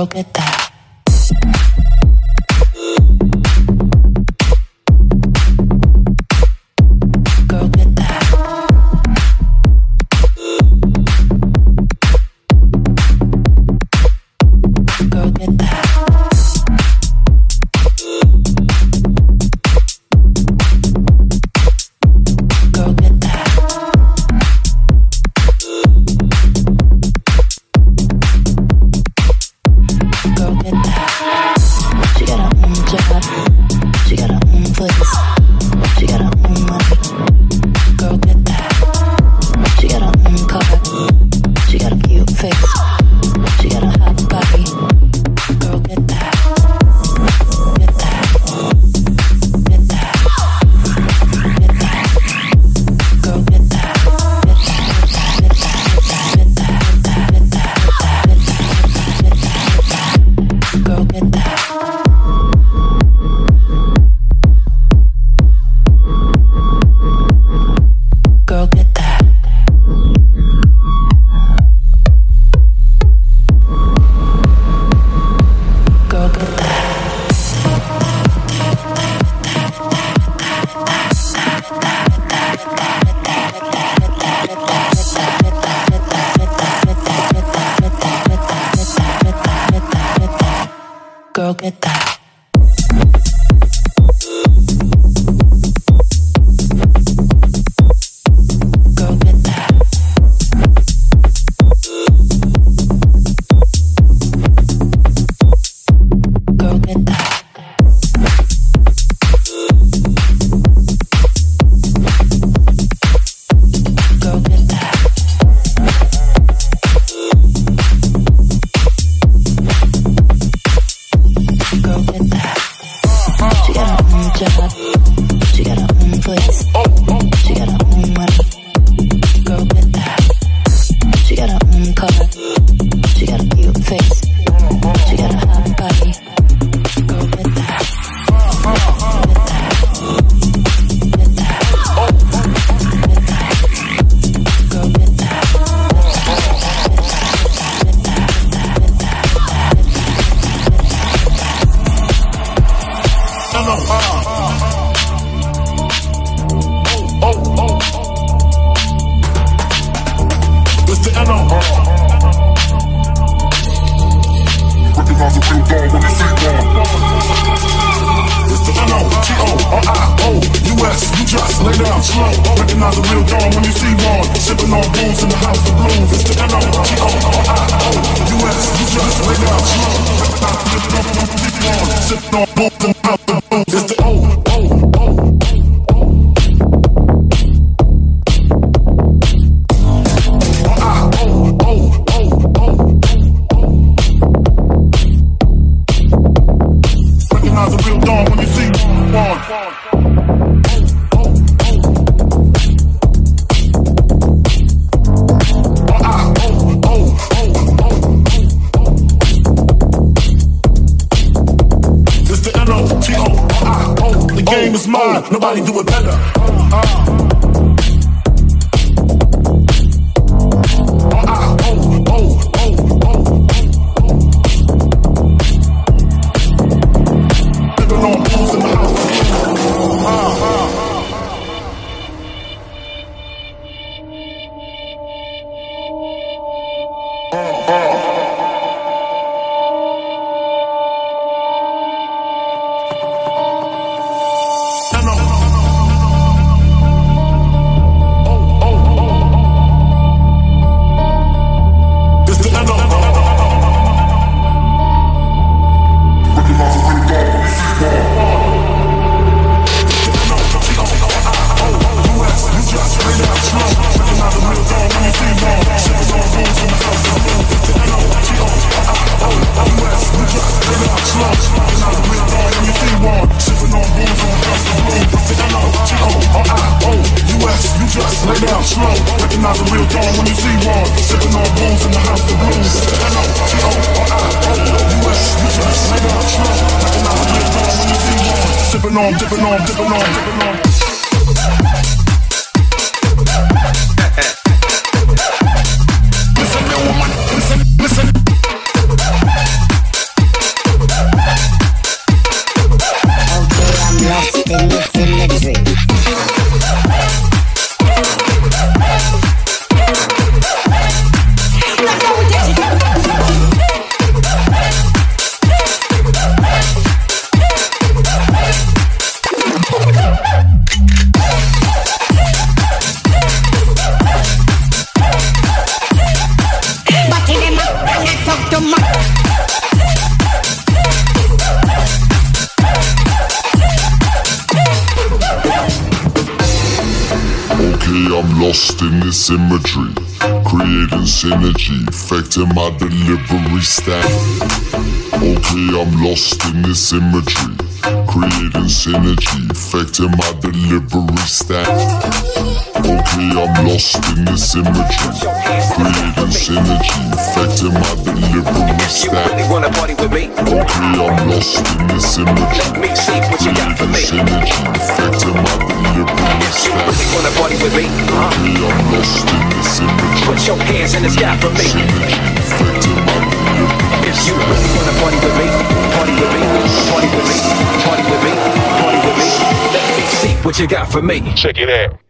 broke it down. She got her own mm, job. She got her own place. She got her own money. Charlie do it dipping on, dipping on, dipping on. Lost in this imagery, creating synergy, affecting my delivery style. Okay, I'm lost in this imagery, creating synergy, affecting my delivery style. Okay, I'm lost in this imagery. Creating synergy, affecting my delivery style. You really wanna party with me? Okay, I'm lost in this imagery. Let me see what you got for me. Synergy, affecting my delivery You really wanna party with me? Uh, Okay, I'm lost in this imagery. put your hands in the sky for me. Synergy, affecting my delivery If you really wanna party with me, party with me, party with me, party with me, party with me. Let me see what you got for me. Check it out.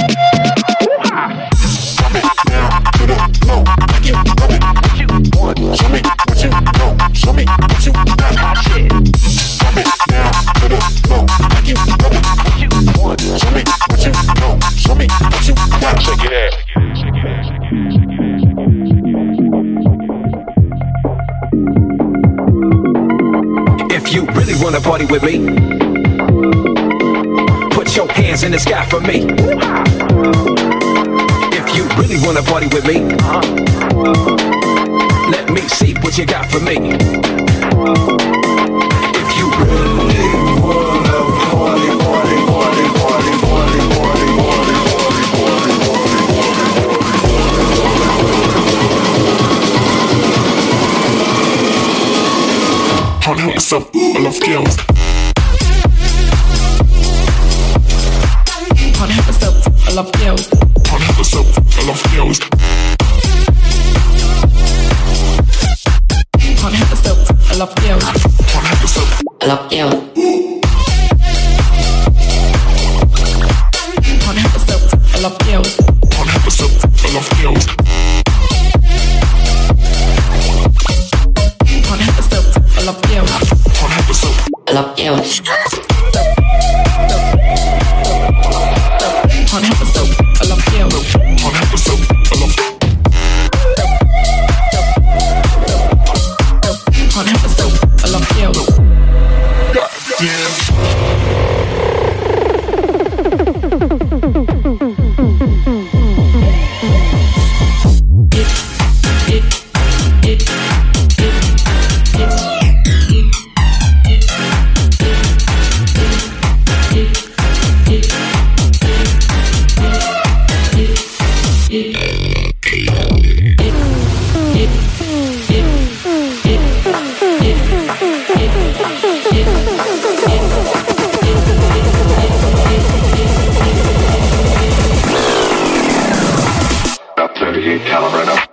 in the sky for me. Really wanna party with me, let me see what you got for me. If you really wanna party, party, party, party, party, party, party, party, party, party, Can't help myself, I love girls. Can't help myself, I love girls. Can't help myself, ela, ela 98 caliber.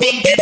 Boom,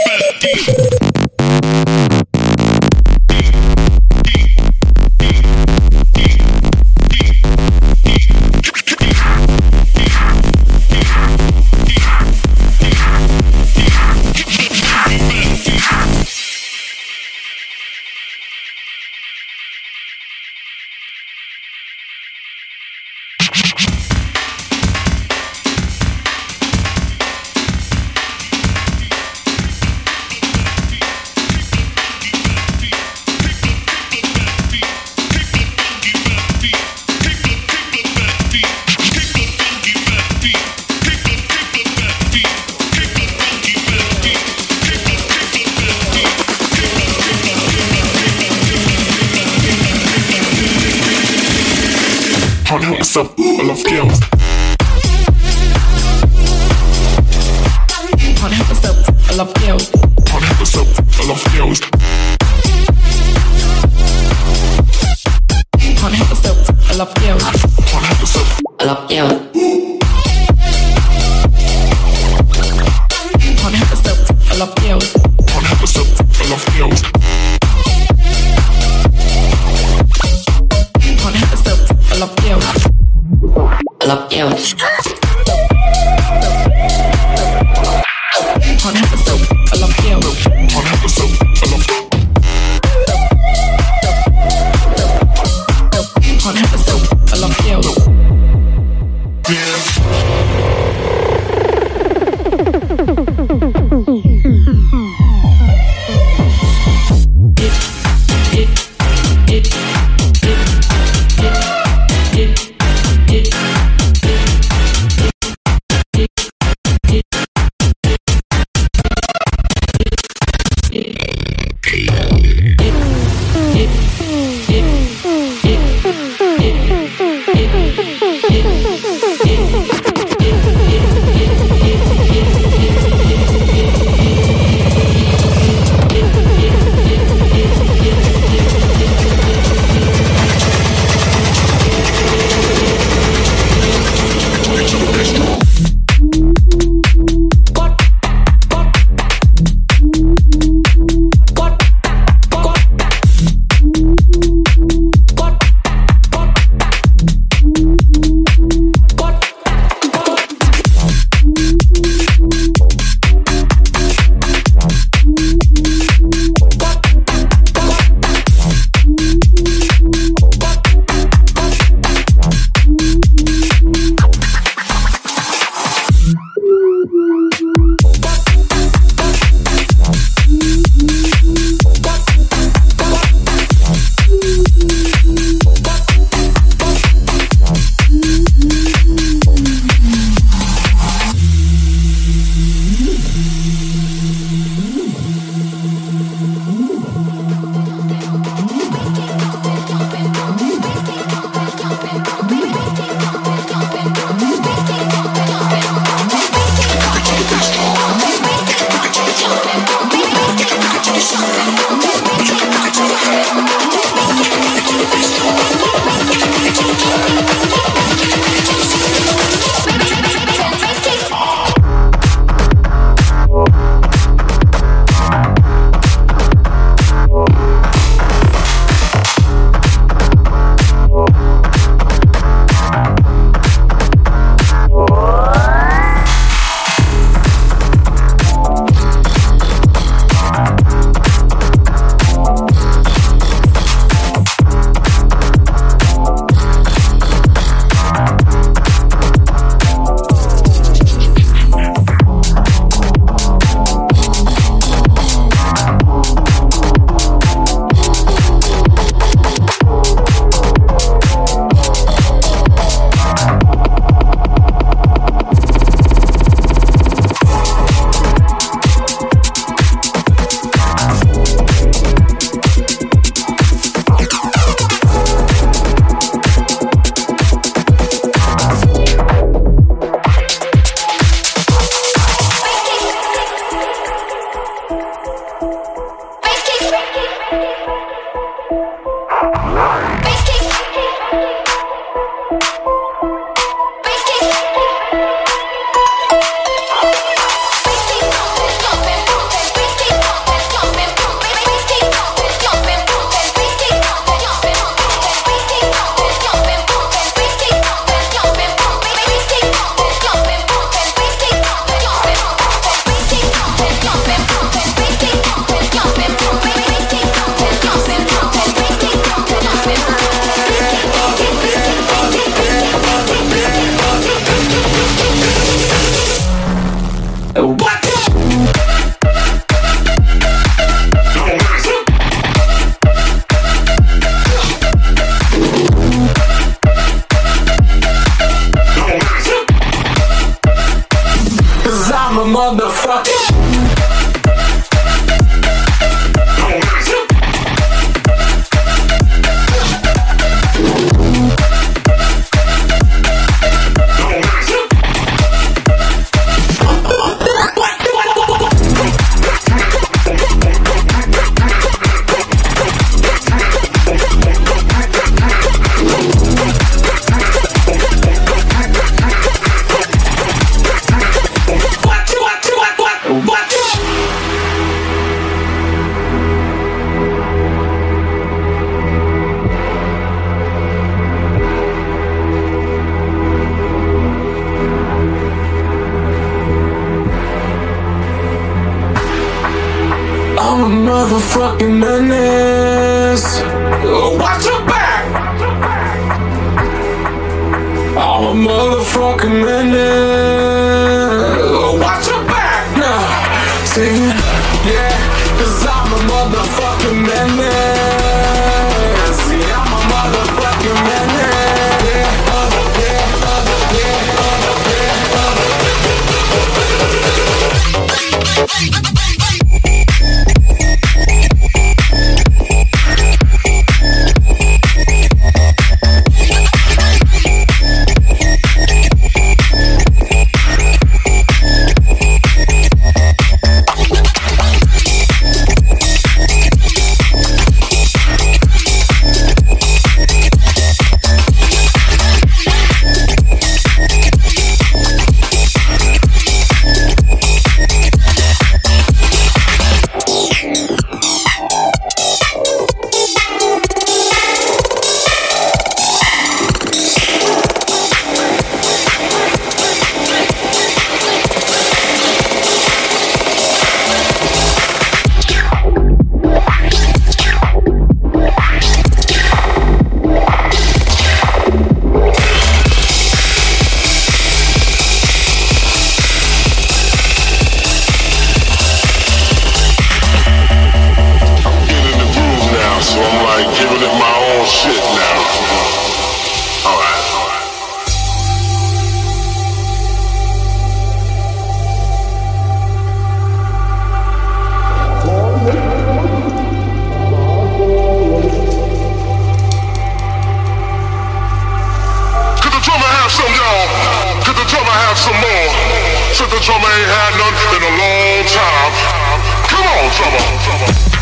drummer.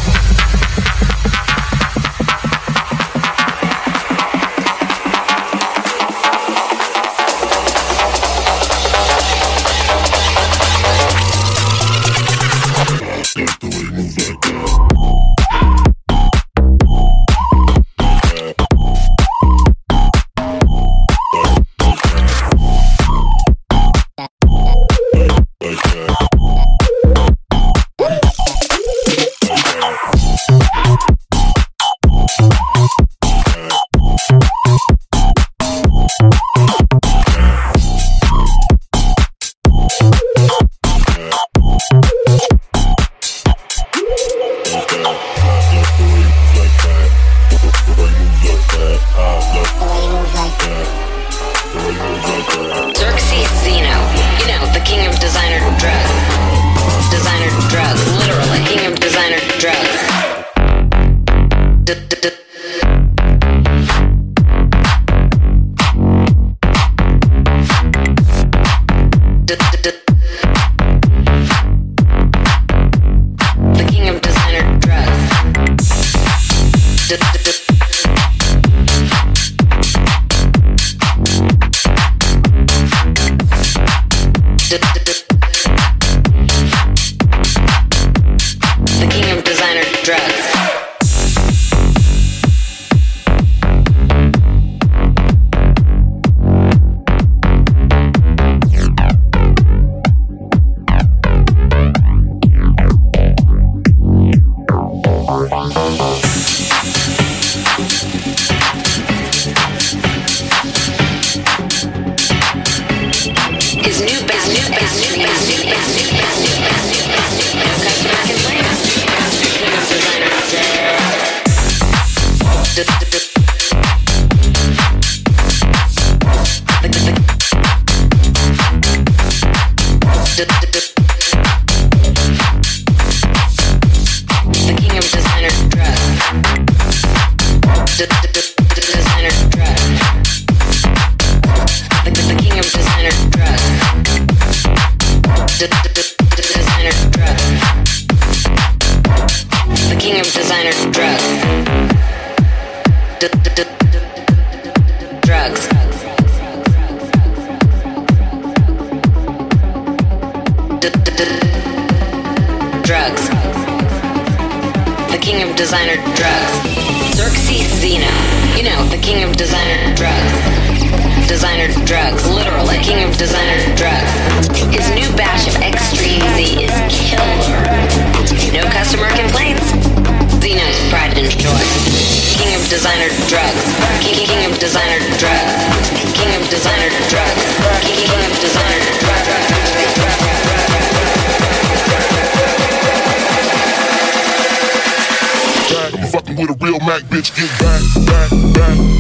Designer drugs. King, of designer drugs. King of designer drugs. King, of designer drugs. I'm fucking with a real Mac bitch. Get back, back, back,